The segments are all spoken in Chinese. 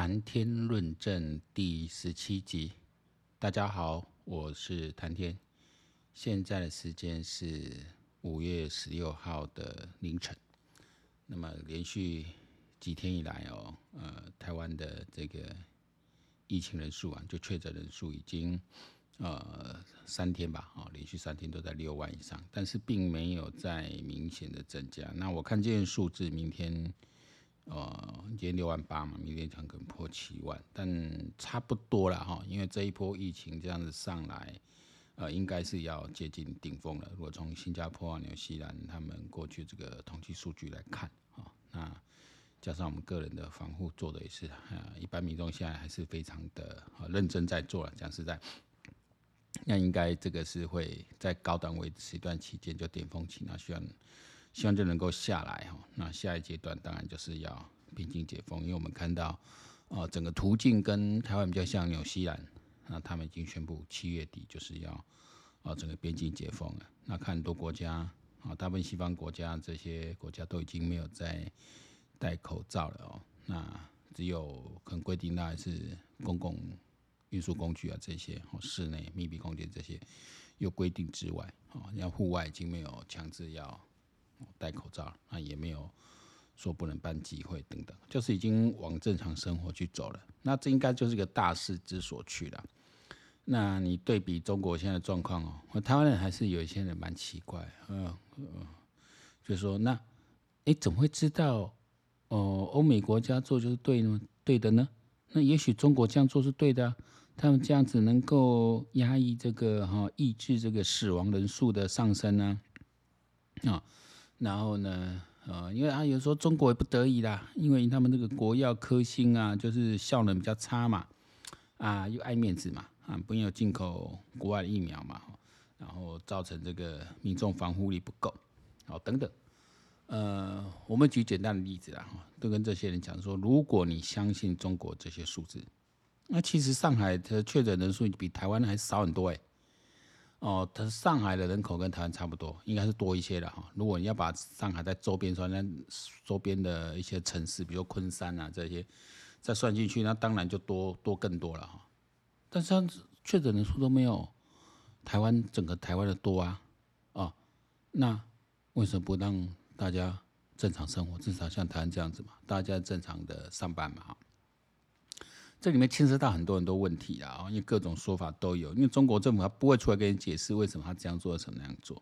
谈天论证第十七集，大家好，我是谈天。现在的时间是五月十六号的凌晨。那么连续几天以来哦，呃，台湾的这个疫情人数啊，就确诊人数已经呃三天吧，啊，连续三天都在六万以上，但是并没有在明显的增加。那我看这些数字，明天。呃，今天六万八嘛，明天可能破七万，但差不多了哈。因为这一波疫情这样子上来，呃，应该是要接近顶峰了。如果从新加坡啊、纽西兰他们过去这个统计数据来看，啊，那加上我们个人的防护做的也是，呃，一般民众现在还是非常的认真在做了。讲实在，那应该这个是会在高端维持一段期间就顶峰期，那希望。希望就能够下来哈，那下一阶段当然就是要边境解封，因为我们看到，呃，整个途径跟台湾比较像纽西兰，那他们已经宣布七月底就是要，呃，整个边境解封了。那看很多国家，啊，大部分西方国家这些国家都已经没有在戴口罩了哦，那只有可能规定大概是公共运输工具啊这些，或室内密闭空间这些有规定之外，啊，像户外已经没有强制要。戴口罩，那也没有说不能办集会等等，就是已经往正常生活去走了。那这应该就是个大势之所趋了。那你对比中国现在的状况哦，我台湾人还是有一些人蛮奇怪，嗯嗯，就说那，哎，怎么会知道哦？欧美国家做就是对呢，对的呢？那也许中国这样做是对的啊，他们这样子能够压抑这个哈，抑制这个死亡人数的上升呢？啊？然后呢，呃，因为啊，有时候中国也不得已啦，因为他们这个国药科兴啊，就是效能比较差嘛，啊，又爱面子嘛，啊，不要进口国外的疫苗嘛，然后造成这个民众防护力不够，好，等等，呃，我们举简单的例子啦，哈，都跟这些人讲说，如果你相信中国这些数字，那其实上海的确诊人数比台湾还少很多哎。哦，它上海的人口跟台湾差不多，应该是多一些的哈。如果你要把上海在周边算，那周边的一些城市，比如昆山啊这些，再算进去，那当然就多多更多了哈。但是它确诊人数都没有台湾整个台湾的多啊，哦，那为什么不让大家正常生活，至少像台湾这样子嘛，大家正常的上班嘛？这里面牵涉到很多很多问题啊，因为各种说法都有。因为中国政府他不会出来跟你解释为什么他这样做成那样做。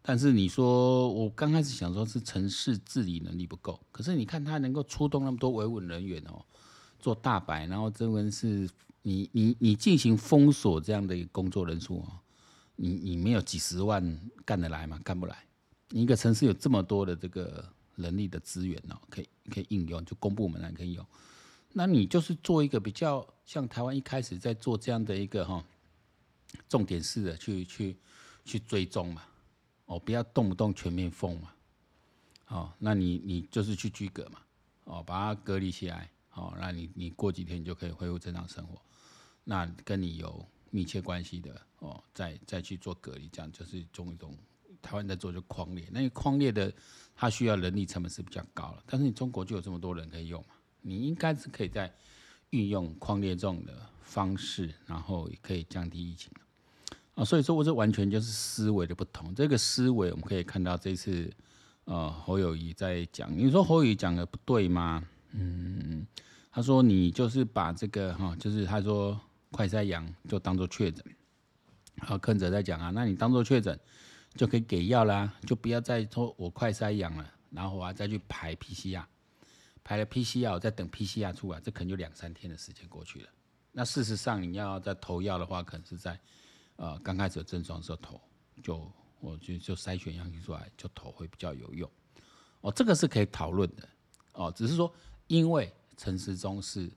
但是你说，我刚开始想说是城市治理能力不够，可是你看他能够出动那么多维稳人员哦，做大白，然后这问是你你你进行封锁这样的一个工作人数哦，你你没有几十万干得来吗？干不来。一个城市有这么多的这个人力的资源哦，可以可以应用，就公部门来可以用。那你就是做一个比较像台湾一开始在做这样的一个哈，重点式的去去去追踪嘛，哦，不要动不动全面封嘛，哦，那你你就是去居隔嘛，哦，把它隔离起来，哦，那你你过几天你就可以恢复正常生活，那跟你有密切关系的哦，再再去做隔离，这样就是中一种台湾在做就匡列，那个匡列的它需要人力成本是比较高了，但是你中国就有这么多人可以用嘛。你应该是可以在运用匡列这种的方式，然后也可以降低疫情啊。所以说，我这完全就是思维的不同。这个思维我们可以看到，这次呃侯友宜在讲，你说侯友宜讲的不对吗？嗯，他说你就是把这个哈，就是他说快筛阳就当做确诊。好，柯文哲在讲啊，那你当做确诊就可以给药啦，就不要再说我快筛阳了，然后我再去排 PCR。排了 PCR，再等 PCR 出来，这可能就两三天的时间过去了。那事实上，你要再投药的话，可能是在呃刚开始有症状的时候投，就我就就筛选样品出来就投会比较有用。哦，这个是可以讨论的。哦，只是说因为陈时中是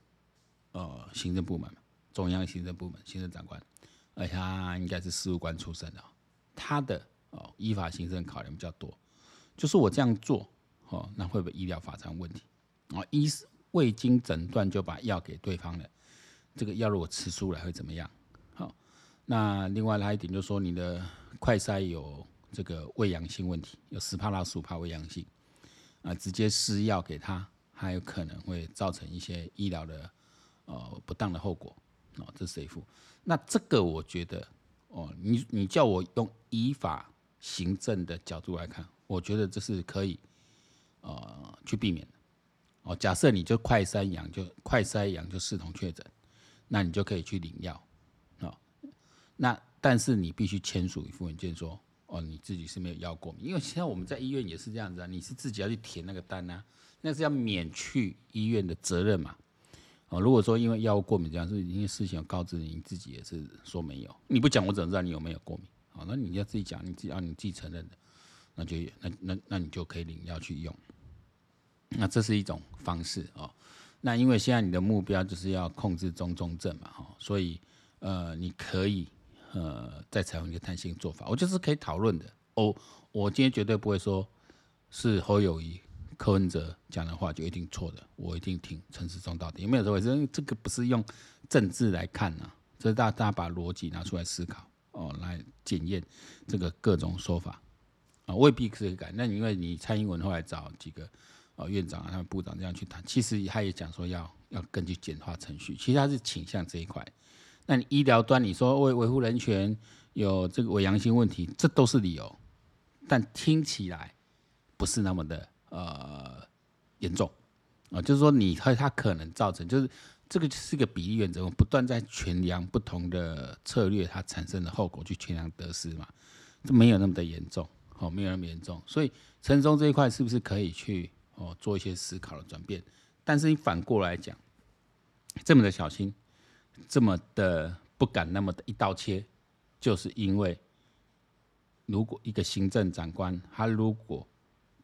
呃行政部门嘛，中央行政部门行政长官，而且他应该是事务官出身的，他的哦依法行政考量比较多。就是我这样做，哦，那会不会医疗法上问题？啊，医师未经诊断就把药给对方了，这个药如果吃出来会怎么样？好，那另外还有一点就是说，你的快筛有这个胃阳性问题，有十帕拉十五趴伪阳性，啊，直接施药给他，还有可能会造成一些医疗的呃不当的后果，哦，这是谁负？那这个我觉得，哦，你你叫我用依法行政的角度来看，我觉得这是可以，呃，去避免的。哦，假设你就快筛阳就快筛阳就视同确诊，那你就可以去领药，哦，那但是你必须签署一份文件说，哦，你自己是没有药过敏，因为现在我们在医院也是这样子啊，你是自己要去填那个单啊。那是要免去医院的责任嘛？哦，如果说因为药物过敏这样，是因为事情有告知你，你自己也是说没有，你不讲我怎么知道你有没有过敏？好，那你要自己讲，你自己要你自己承认的，那就那那那你就可以领药去用。那这是一种方式哦。那因为现在你的目标就是要控制中重症嘛，哈，所以呃，你可以呃再采用一个弹性做法，我就是可以讨论的。哦，我今天绝对不会说是侯友谊。柯文哲讲的话就一定错的，我一定听陈时中到底有没有这回事？这个不是用政治来看呢、啊，这是大大家把逻辑拿出来思考哦，来检验这个各种说法啊，未必可以改。那因为你蔡英文后来找几个哦院长啊、他们部长这样去谈，其实他也讲说要要根据简化程序，其实他是倾向这一块。那你医疗端你说为维护人权有这个伪阳性问题，这都是理由，但听起来不是那么的。呃，严重啊，就是说你和他可能造成，就是这个是一个比例原则，我不断在权量不同的策略，它产生的后果去权量得失嘛，这没有那么的严重，哦，没有那么严重，所以陈松这一块是不是可以去哦做一些思考的转变？但是你反过来讲，这么的小心，这么的不敢那么的一刀切，就是因为如果一个行政长官他如果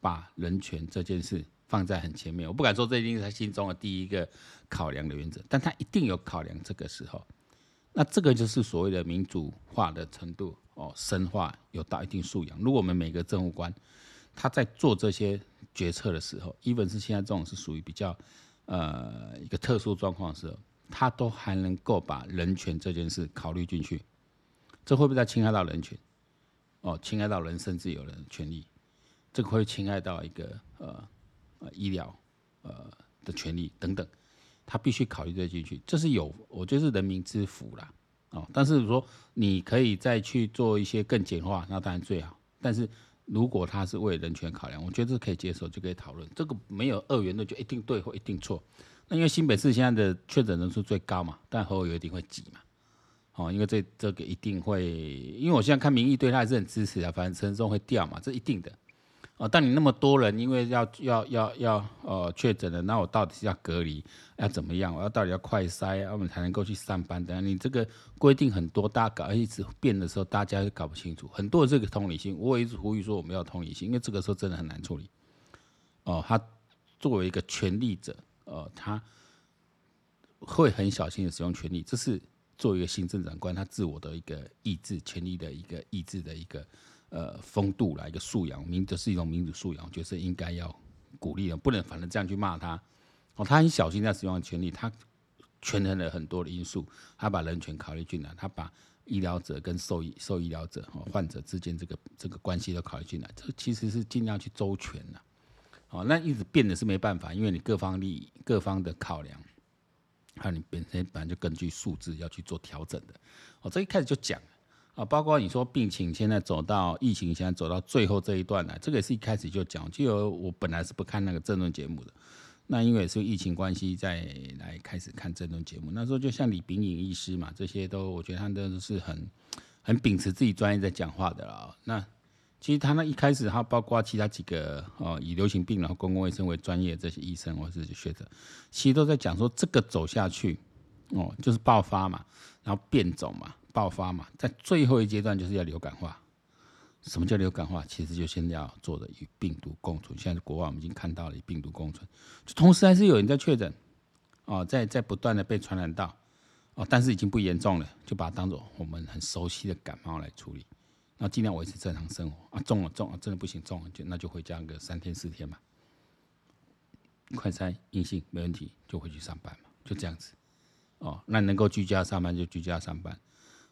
把人权这件事放在很前面，我不敢说这一定是他心中的第一个考量的原则，但他一定有考量这个时候。那这个就是所谓的民主化的程度哦，深化有到一定素养。如果我们每个政务官他在做这些决策的时候，even 是现在这种是属于比较呃一个特殊状况的时候，他都还能够把人权这件事考虑进去，这会不会在侵害到人权？哦，侵害到人身自由的权利？这个会侵害到一个呃呃医疗呃的权利等等，他必须考虑这进去，这是有我觉得是人民之福啦哦。但是说你可以再去做一些更简化，那当然最好。但是如果他是为人权考量，我觉得这可以接受，就可以讨论。这个没有二元论就一定对或一定错。那因为新北市现在的确诊人数最高嘛，但侯友宜一定会挤嘛。哦，因为这这个一定会，因为我现在看民意对他还是很支持啊，反正陈时中会掉嘛，这一定的。哦，但你那么多人，因为要要要要呃确诊了，那我到底是要隔离，要怎么样？我要到底要快筛，我们才能够去上班？等你这个规定很多，大家搞一直变的时候，大家就搞不清楚。很多的这个同理心，我也一直呼吁说我们要同理心，因为这个时候真的很难处理。哦，他作为一个权力者，呃，他会很小心的使用权力，这是作为一个行政长官他自我的一个意志、权力的一个意志的一个。呃，风度来一个素养，民这是一种民主素养，就是应该要鼓励的，不能反正这样去骂他。哦，他很小心在使用权力，他权衡了很多的因素，他把人权考虑进来，他把医疗者跟受医受医疗者、哦患者之间这个这个关系都考虑进来，这其实是尽量去周全的。哦，那一直变的是没办法，因为你各方利益、各方的考量，还有你本身本来就根据数字要去做调整的。哦，这一开始就讲。啊，包括你说病情现在走到疫情，现在走到最后这一段来，这个也是一开始就讲，就有我本来是不看那个政论节目的，那因为是疫情关系再来开始看政论节目。那时候就像李炳颖医师嘛，这些都我觉得他都是很很秉持自己专业在讲话的了。那其实他那一开始，他包括其他几个哦，以流行病然后公共卫生为专业这些医生或者是学者，其实都在讲说这个走下去哦，就是爆发嘛，然后变种嘛。爆发嘛，在最后一阶段就是要流感化。什么叫流感化？其实就先要做的与病毒共存。现在国外我们已经看到了与病毒共存，就同时还是有人在确诊，哦，在在不断的被传染到，哦，但是已经不严重了，就把它当做我们很熟悉的感冒来处理，然后尽量维持正常生活。啊，中了中了，真的不行，中了就那就回家个三天四天吧，快筛阴性没问题就回去上班嘛，就这样子。哦，那能够居家上班就居家上班。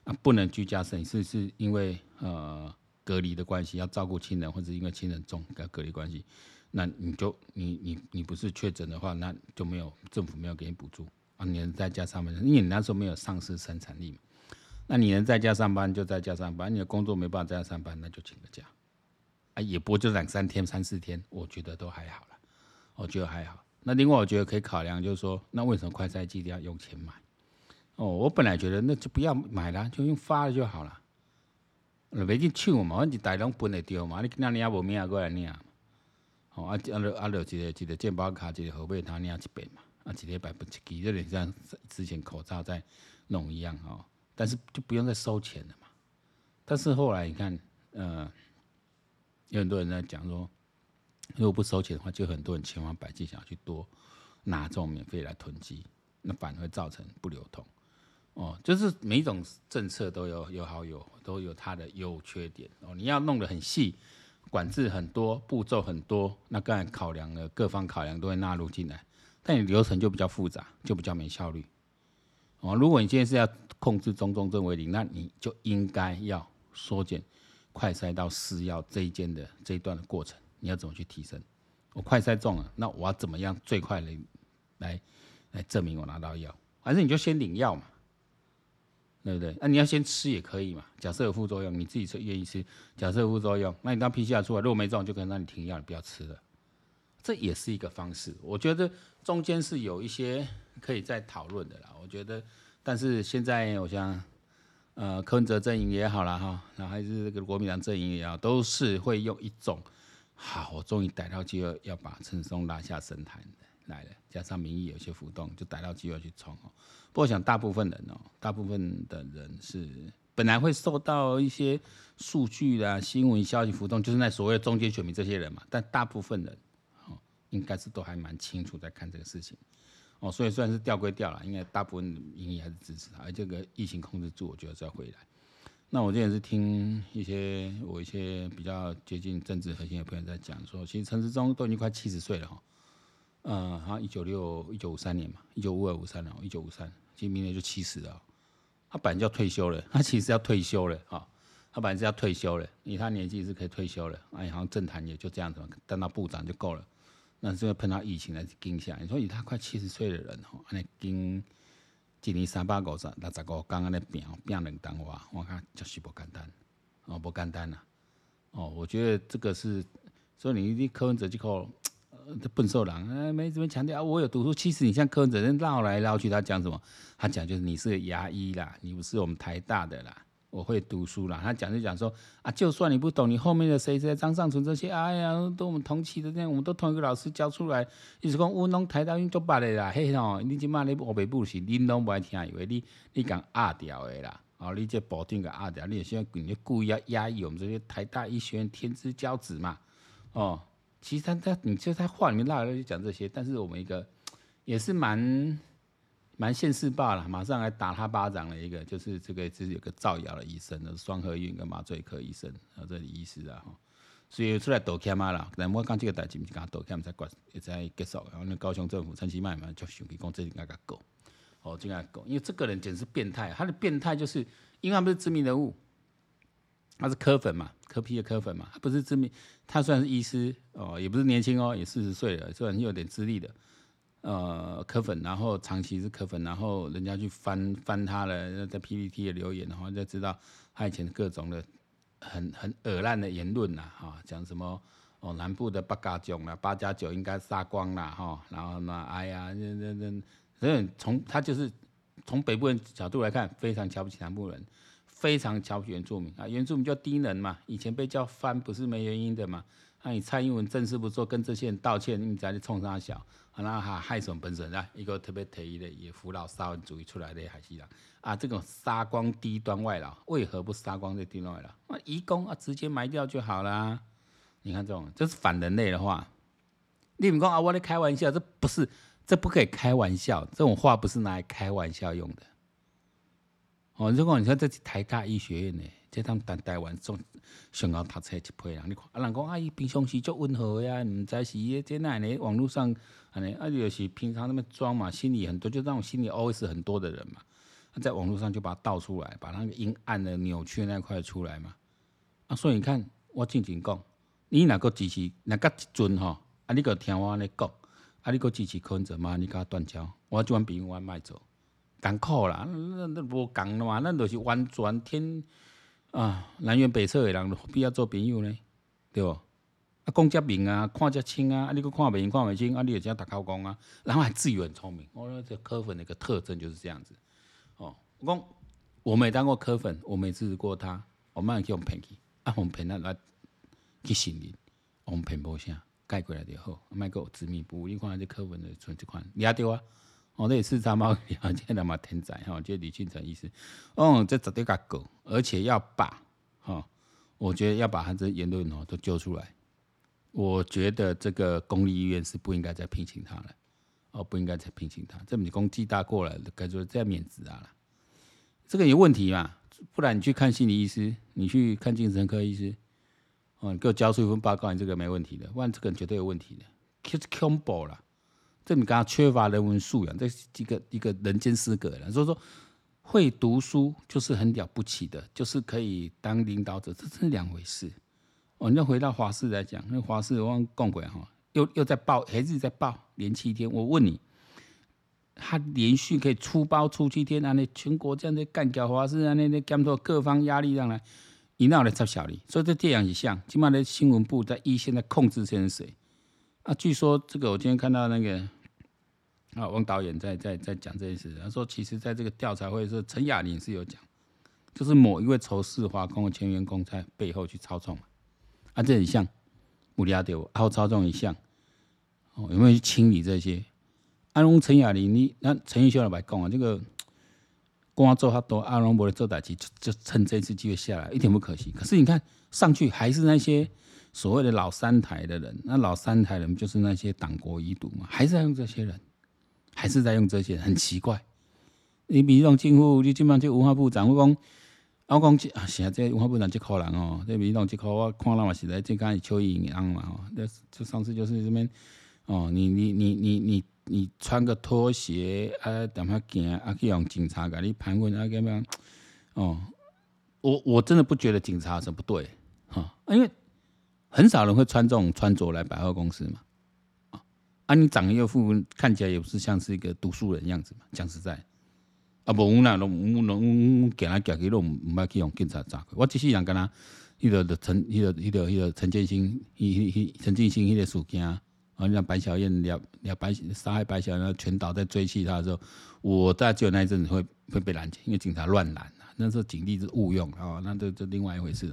啊，不能居家省是是因为呃隔离的关系，要照顾亲人，或者因为亲人中跟隔离关系，那你就你你你不是确诊的话，那就没有政府没有给你补助啊，你能在家上班，因为你那时候没有丧失生产力嘛。那你能在家上班就在家上班，你的工作没办法在家上班，那就请个假。啊，也不就两三天、三四天，我觉得都还好了，我觉得还好。那另外我觉得可以考量，就是说，那为什么快筛剂要用钱买？哦，我本来觉得那就不要买了，就用发了就好了。没去抢嘛，反正大龙分得掉嘛，你那你也无命过来领嘛。哦，啊啊啊了，一个一个健保卡，一个号码他领一遍嘛，啊一礼拜分一支，就连像之前口罩在弄一样哦。但是就不用再收钱了嘛。但是后来你看，呃，有很多人在讲说，如果不收钱的话，就很多人千方百计想要去多拿这种免费来囤积，那反而会造成不流通。哦，就是每一种政策都有有好有都有它的优缺点哦。你要弄得很细，管制很多，步骤很多，那当然考量了各方考量都会纳入进来，但你流程就比较复杂，就比较没效率。哦，如果你今天是要控制中重症为零，那你就应该要缩减快筛到施药这一间的这一段的过程，你要怎么去提升？我快筛中了，那我要怎么样最快的来来证明我拿到药？还是你就先领药嘛？对不对？那、你要先吃也可以嘛。假设有副作用，你自己吃愿意吃。假设有副作用，那你当 PCR 出来，如果没中，就可能让你停药，你不要吃了。这也是一个方式。我觉得中间是有一些可以再讨论的啦。我觉得，但是现在我想，呃，柯文哲阵营也好啦，哈，然后还是这个国民党阵营也好，都是会用一种，好，我终于逮到机会要把陈松拉下神坛的来了，加上民意有些浮动，就逮到机会去冲哦。不过想大部分人哦，大部分的人是本来会受到一些数据啦、新闻消息浮动，就是那所谓的中间选民这些人嘛。但大部分人哦，应该是都还蛮清楚在看这个事情哦。所以虽然是掉归掉了，应该大部分民意还是支持他。而这个疫情控制住，我觉得是要回来。那我这也是听一些我一些比较接近政治核心的朋友在讲说，其实陈时中都已经快七十岁了哈。嗯，好一九六一九五三年嘛，一九五二五三哦，一九五三。其实明年就七十了，他本来就要退休了，他其实要退休了啊，他本来是要退休了，以他年纪是可以退休了，哎，好像政坛也就这样子嘛，当到部长就够了。那是因为碰到疫情来惊吓，你说以他快七十岁的人吼，安尼经一年三百五十六十五天安尼拼拼两当话，我看就是不简单，哦，不简单呐，哦，我觉得这个是，所以你你柯文哲就靠。这笨兽狼，哎，没怎么强调啊。我有读书，其实你像柯文哲绕来绕去，他讲什么？他讲就是你是牙医啦，你不是我们台大的啦。我会读书啦。他讲就讲说啊，就算你不懂，你后面的谁谁张尚存这些，哎呀，都我们同期的这样，我们都同一个老师教出来。意思讲乌龙台大运作罢了啦，嘿吼，你今嘛你我北不是你拢不爱听，以为你你讲二调的啦，哦，你这保定个二调，你也希望你故意要压抑我们这些台大医学院天之骄子嘛，哦。其实他他，你就在话里面拉来就讲这些，但是我们一个也是蛮蛮现世罢了，马上来打他巴掌的一个，就是这个就是有个造谣的医生，是双和医院跟麻醉科医生，然后这里医师啊，所以出来道歉嘛啦。但我讲这个代志，不是讲道歉，才关也在结束。然后那高雄政府陈其迈嘛就想去讲这应该个狗，哦，这应该狗，因为这个人简直是变态，他的变态就是因为他不是知名人物。他是柯粉嘛，柯批的柯粉嘛，他不是知名，他虽然是医师哦，也不是年轻哦，也四十岁了，虽然有点资历的，呃，柯粉，然后长期是柯粉，然后人家去翻翻他的在 PPT 的留言，然后就知道他以前各种的很很恶烂的言论呐，哈，讲什么哦，南部的八嘎囧啦，八加九应该杀光了哈，然后呢，哎呀，这这这，所以从他就是从北部人角度来看，非常瞧不起南部人。非常瞧不起原住民啊，原住民叫低能嘛，以前被叫番不是没原因的嘛。那、啊、你蔡英文正事不做，跟这些人道歉，你再去冲他小，啊，那还害什么本身啊？一个特别特异的，也扶老沙文主义出来的海西人啊，这种杀光低端外劳，为何不杀光这低端外劳？那移工啊，直接埋掉就好了。你看这种，这是反人类的话。你们讲啊，我在开玩笑，这不是，这不可以开玩笑，这种话不是拿来开玩笑用的。哦，如果你说这是台大医学院的，这趟台台湾中上高读册一批人，你看啊，人讲啊，伊平常时足温和呀，毋知是伊这那呢？网络上安尼啊，就是平常那么装嘛，心里很多，就那种心里 always 很多的人嘛，在网络上就把它倒出来，把那个阴暗的扭曲的那块出来嘛。啊，所以你看，我静静讲，你哪个支持哪个一尊吼，啊，你个听我安尼讲，啊，你搁支持柯文哲吗？你甲我断交，我即款朋友我卖走，艰苦啦，那那无共了嘛，咱就是完全天啊南辕北辙的人，何必要做朋友呢？对不？啊，讲遮明啊，看遮清啊，啊，你搁看袂明看袂清，啊，你也这样大口讲啊，然后还自以为很聪明。我说这柯粉的一个特征就是这样子。哦，我讲我没当过柯粉，我没支持过他，我们去用骗去，啊，我们骗他来去信任，我们骗无啥，改过来就好，卖个执迷不悟。你看这柯粉的存这款，你也对啊。哦，那也是他妈了解他妈天才哈，这李俊成医师，哦，这绝对甲狗，而且要把哈，我觉得要把他这言论哦都揪出来。我觉得这个公立医院是不应该再聘请他了，哦，不应该再聘请他。这么公绩大过来，该说再免职啊了。这个有问题嘛？不然你去看心理医师，你去看精神科医师，哦，你给我交出一份报告，你这个没问题的。不然这个人绝对有问题的，其实恐怖了。这你刚刚缺乏人文素养，这是一个一个人间失格了。所以说，会读书就是很了不起的，就是可以当领导者，这是两回事。哦，你要回到华视来讲，那华视我讲共轨哈，又又在报，还是在报，连七天。我问你，他连续可以出包出七天，啊，那全国这样的干掉华视，啊，那那监督各方压力上来，一闹来插小李，所以这这样也像，起码的新闻部在一线在控制这些谁啊？据说这个我今天看到那个啊，汪导演在在在讲这件事，他说其实在这个调查会是陈亚玲是有讲，就是某一位仇视华工的前员工在背后去操纵。啊，这很像，无聊掉，还有操纵一项，哦，有没有去清理这些？阿龙陈雅玲，你那陈奕迅来讲啊，这个光做他多，阿龙伯的做代志，就就趁这次机会下来，一点不可惜。可是你看上去还是那些所谓的老三台的人，那老三台人就是那些党国遗毒嘛，还是在用这些人，还是在用这些，很奇怪。你比如讲政府，你基本上就文化部长我讲。我讲啊，现在这我不能这可人哦，这民众这可我看了嘛，实在这刚是邱意莹嘛吼，那就上次就是这边哦，你你你你你你穿个拖鞋啊，怎么行啊？去用警察给你盘问啊？干嘛？哦，我我真的不觉得警察是不对哈，因为很少人会穿这种穿着来百货公司嘛，啊，你长得又富，看起来也不是像是一个读书人样子嘛，讲实在。啊，无无奈，拢我拢行来行去，拢毋爱去用警察抓。我只是人跟他，迄个陈，迄个迄个迄个陈建新，迄迄陈建新迄个事件，啊，让白小燕了了白杀害白小燕，全岛在追缉他的时候，我大概只有那一阵子会会被拦截，因为警察乱拦啊，那时候警力是误用啊，那这这另外一回事。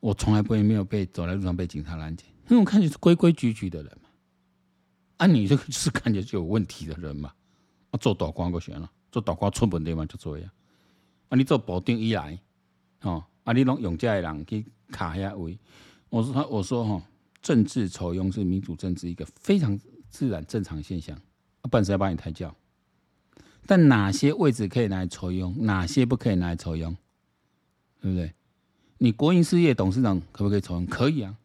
我从来不会没有被走在路上被警察拦截，因为我看起来是规规矩矩的人嘛。啊，你这个是看起来就有问题的人嘛。啊，做大官个选了。做大官出问题嘛，就做呀。啊，你做保定以来，哦，啊，你拢用这个人去卡遐位。我说，我说哈，政治酬庸是民主政治一个非常自然正常现象。啊，本身要帮你抬轿，但哪些位置可以拿来抽佣，哪些不可以拿来抽佣，对不对？你国营事业董事长可不可以酬庸？可以啊。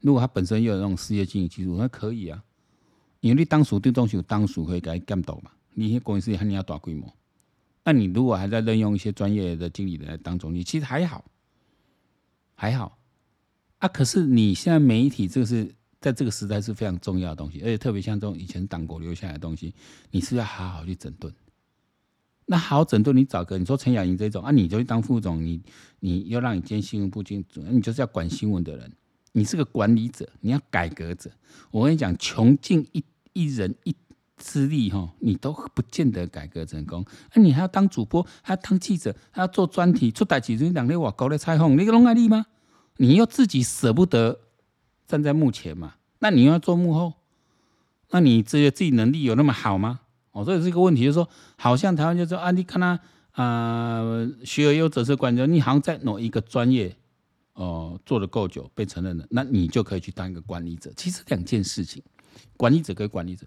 如果他本身又有那种事业经营基础，那可以啊。因为当属对东西有当属可以给监督嘛。你些公司还你要大规模，那你如果还在任用一些专业的经理人来当总经理，其实还好，还好啊。可是你现在媒体这个是在这个时代是非常重要的东西，而且特别像这种以前党国留下来的东西，你是要好好去整顿。那好好整顿，你找个你说陈雅莹这种啊，你就去当副总，你你要让你兼新闻部经主任，你就是要管新闻的人，你是个管理者，你要改革者。我跟你讲，穷尽一一人一。资历哈，你都不见得改革成功。那你还要当主播，还要当记者，还要做专题，出代志就两天我搞的采访，你个拢爱你吗？你又自己舍不得站在幕前嘛？那你要做幕后，那你觉得自己能力有那么好吗？哦，所以这个问题就是说，好像台湾就说啊，你看他啊，学而优则是管家，你好像在某一个专业、呃、做得够久，被承认了，那你就可以去当一个管理者。其实两件事情，管理者跟管理者。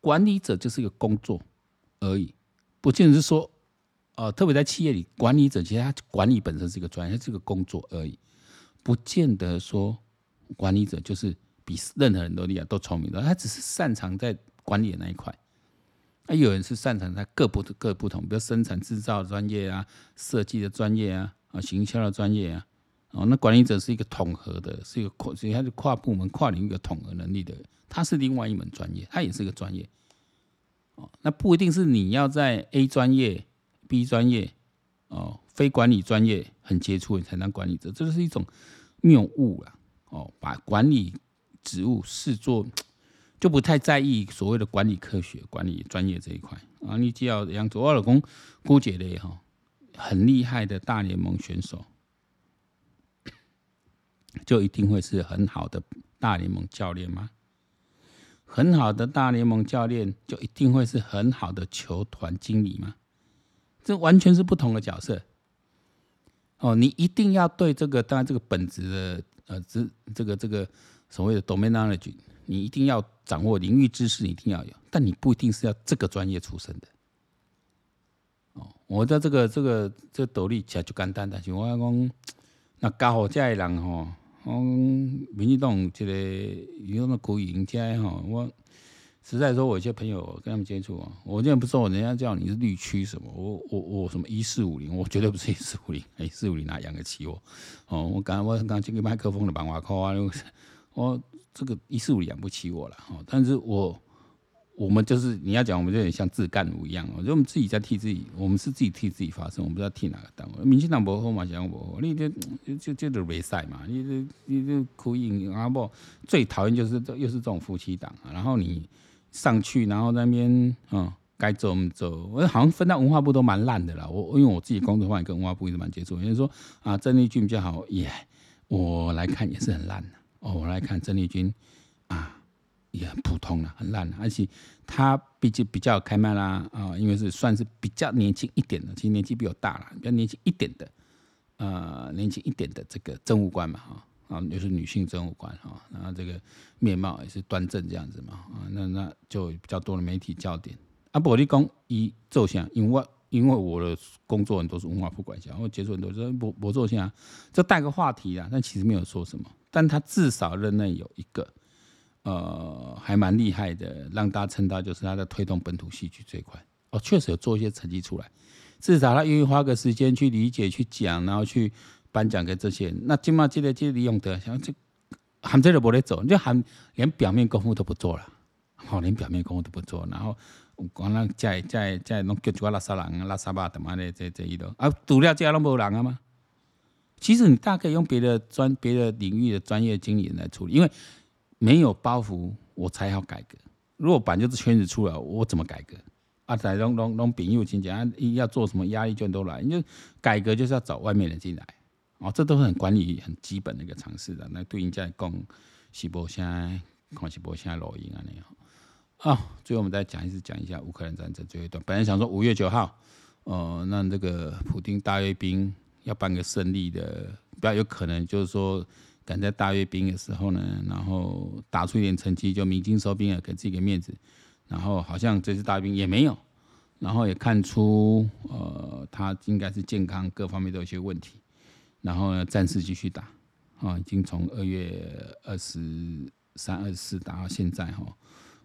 管理者就是一个工作而已，不见得是说，呃，特别在企业里，管理者其实他管理本身是一个专业，它是一个工作而已，不见得说管理者就是比任何人都厉害、都聪明的，他只是擅长在管理的那一块。啊，有人是擅长在各不各不同，比如生产制造专业啊、设计的专业啊、啊行销的专业啊，哦，那管理者是一个统合的，是一个跨，所以他是跨部门、跨领域的统合能力的，他是另外一门专业，他也是一个专业。哦，那不一定是你要在 A 专业、B 专业，哦，非管理专业很杰出你才当管理者，这就是一种谬误了。哦，把管理职务视作就不太在意所谓的管理科学、管理专业这一块啊。你只要杨左我老公姑姐的哈，很厉害的大联盟选手。就一定会是很好的大联盟教练吗？很好的大联盟教练就一定会是很好的球团经理吗？这完全是不同的角色。哦，你一定要对这个，当然这个本质的呃，这这个这个所谓的 domain knowledge，你一定要掌握领域知识，一定要有，但你不一定是要这个专业出身的。哦，我的这个这个这道理其实就简单的，就我讲，那教好这些人吼。嗯，民进党这个有那么苦赢家哈，我实在说，我一些朋友跟他们接触啊，我现在不说人家叫你是绿区什么，我我我什么一四五零，我绝对不是一四五零，一四五零哪养得起我？哦，我刚我刚这个麦克风的板瓦扣啊，我这个一四五零养不起我了，哦，但是我。我们就是你要讲，我们就有点像自干奴一样，我觉得我们自己在替自己，我们是自己替自己发声，我们不知道替哪个单位。民进党不好嘛，想不好，你就就就就比赛嘛，你这你这苦赢啊不？最讨厌就是这又是这种夫妻档，然后你上去，然后那边嗯该走我们走，我好像分到文化部都蛮烂的啦。我因为我自己工作话也跟文化部一直蛮接触，有人说啊郑丽君比较好，耶，我来看也是很烂的哦，我来看郑丽君。也很普通了，很烂了，而且他毕竟比较开麦啦啊，因为是算是比较年轻一点的，其实年纪比我大了，比较年轻一点的，呃，年轻一点的这个政务官嘛，哈啊，又是女性政务官哈，然后这个面貌也是端正这样子嘛，啊，那那就比较多的媒体焦点。啊，不，你讲一奏相，因为因为我的工作很多是文化部管辖，我接触很多说不不奏相，就带个话题啊，但其实没有说什么，但他至少任内有一个。呃，还蛮厉害的，让大家称道，就是他在推动本土戏剧这一块哦，确实有做一些成绩出来。至少他愿意花个时间去理解、去讲，然后去颁奖给这些人。那今嘛记得记得李永得，像这喊这个不得走，你就喊连表面功夫都不做了，好，连表面功夫都不做，然后光那在在在弄叫几个拉萨人、拉萨巴的嘛的这这一种啊，除了这样都没人啊吗？其实你大可以用别的专、别的领域的专业经理人来处理，因为。没有包袱，我才要改革。如果本就是圈子出来，我怎么改革？啊，在拢拢拢朋友亲戚啊，要做什么压力就都来。因为改革就是要找外面人进来，哦，这都是很管理很基本的一个尝试的。那对人家讲，是无啥，看是无啥录音啊那样。啊，最后我们再讲一次，讲一下乌克兰战争最后一段。本来想说五月九号，呃，那这个普丁大阅兵要办个胜利的，比较有可能就是说。赶在大阅兵的时候呢，然后打出一点成绩，就鸣金收兵了，给自己个面子。然后好像这次大阅兵也没有，然后也看出呃他应该是健康各方面都有些问题。然后呢，暂时继续打，啊，已经从二月二十三、二十四打到现在哈，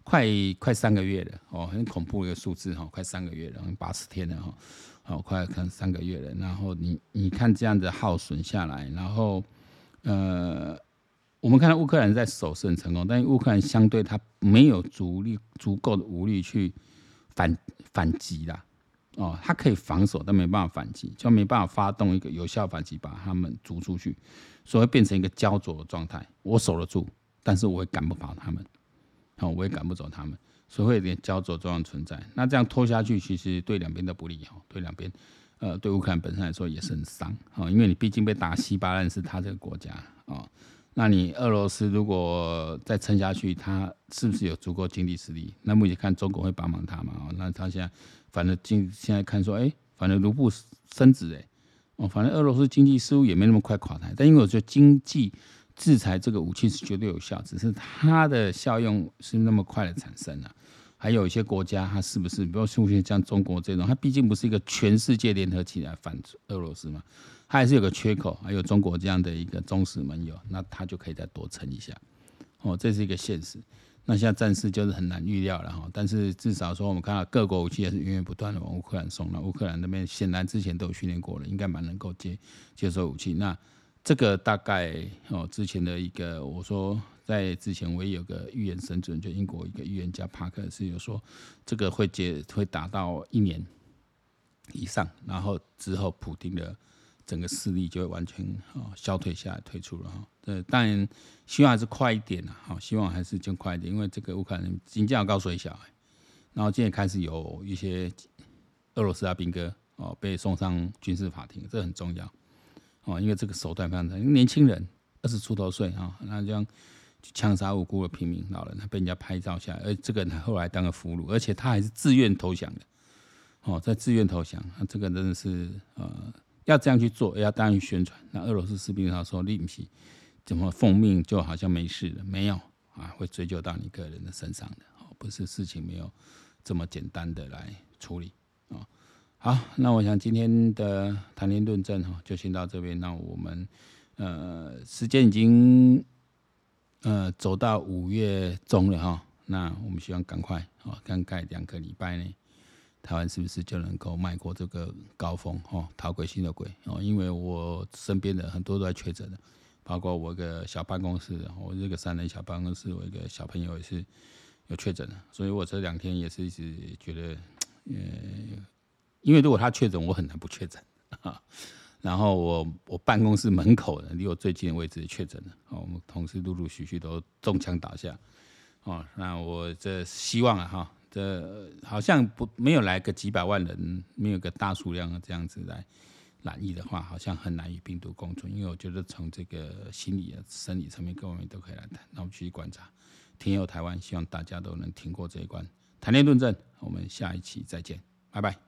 快快三个月了哦，很恐怖的一个数字哈，快三个月了，八十天了哈，好快可能三个月了。然后你你看这样子耗损下来，然后。呃，我们看到乌克兰在守是很成功，但是乌克兰相对他没有足力足够的武力去反反击啦。哦，他可以防守，但没办法反击，就没办法发动一个有效反击，把他们逐出去，所以变成一个焦灼的状态。我守得住，但是我也赶不跑他们，好，我也赶不走他们，所以会有点焦灼状况存在。那这样拖下去，其实对两边都不利哦，对两边。呃，对乌克兰本身来说也是很伤啊，因为你毕竟被打稀巴烂，是他这个国家啊。那你俄罗斯如果再撑下去，他是不是有足够经济实力？那目前看中国会帮忙他嘛？哦那他现在反正经现在看说，哎，反正卢布升值哎，哦，反正俄罗斯经济似乎也没那么快垮台。但因为我觉得经济制裁这个武器是绝对有效，只是它的效用是那么快的产生了。还有一些国家，它是不是，比如出现像中国这种，它毕竟不是一个全世界联合起来反俄罗斯嘛，它还是有个缺口。还有中国这样的一个忠实盟友，那它就可以再多撑一下。哦，这是一个现实。那现在战事就是很难预料了哈。但是至少说，我们看到各国武器也是源源不断的往乌克兰送。那乌克兰那边显然之前都有训练过了，应该蛮能够接接受武器。那这个大概哦，之前的一个我说，在之前我也有个预言神准，就英国一个预言家帕克是有说，这个会结会达到一年以上，然后之后普丁的整个势力就会完全哦消退下来，退出了哈。呃，当然希望还是快一点啊，好，希望还是尽快一点，因为这个乌克兰金价高水小，然后今天开始有一些俄罗斯阿兵哥哦被送上军事法庭，这很重要哦，因为这个手段非常残，年轻人二十出头岁啊，那这样枪杀无辜的平民老人，他被人家拍照下来，而这个人后来当了俘虏，而且他还是自愿投降的哦，在自愿投降，那这个真的是呃要这样去做，要这样去宣传。那俄罗斯士兵他说你不是。怎么奉命就好像没事了？没有啊，会追究到你个人的身上的哦，不是事情没有这么简单的来处理啊。好，那我想今天的谈天论政哈，就先到这边。那我们呃，时间已经呃走到五月中了哈，那我们希望赶快啊，大概两个礼拜内，台湾是不是就能够迈过这个高峰哦，逃鬼新的鬼哦？因为我身边的很多都在确诊的。包括我一个小办公室，我这个三人小办公室，我一个小朋友也是有确诊的，所以我这两天也是一直觉得，呃，因为如果他确诊，我很难不确诊。然后我我办公室门口的离我最近的位置也确诊了，哦我们同事陆陆续续都中枪倒下，哦，那我这希望啊，哈，这好像不没有来个几百万人，没有个大数量这样子来。染疫的话，好像很难与病毒共存，因为我觉得从这个心理啊、生理层面各方面都可以来谈。那我们继续观察，挺有台湾，希望大家都能挺过这一关。谈天论政，我们下一期再见，拜拜。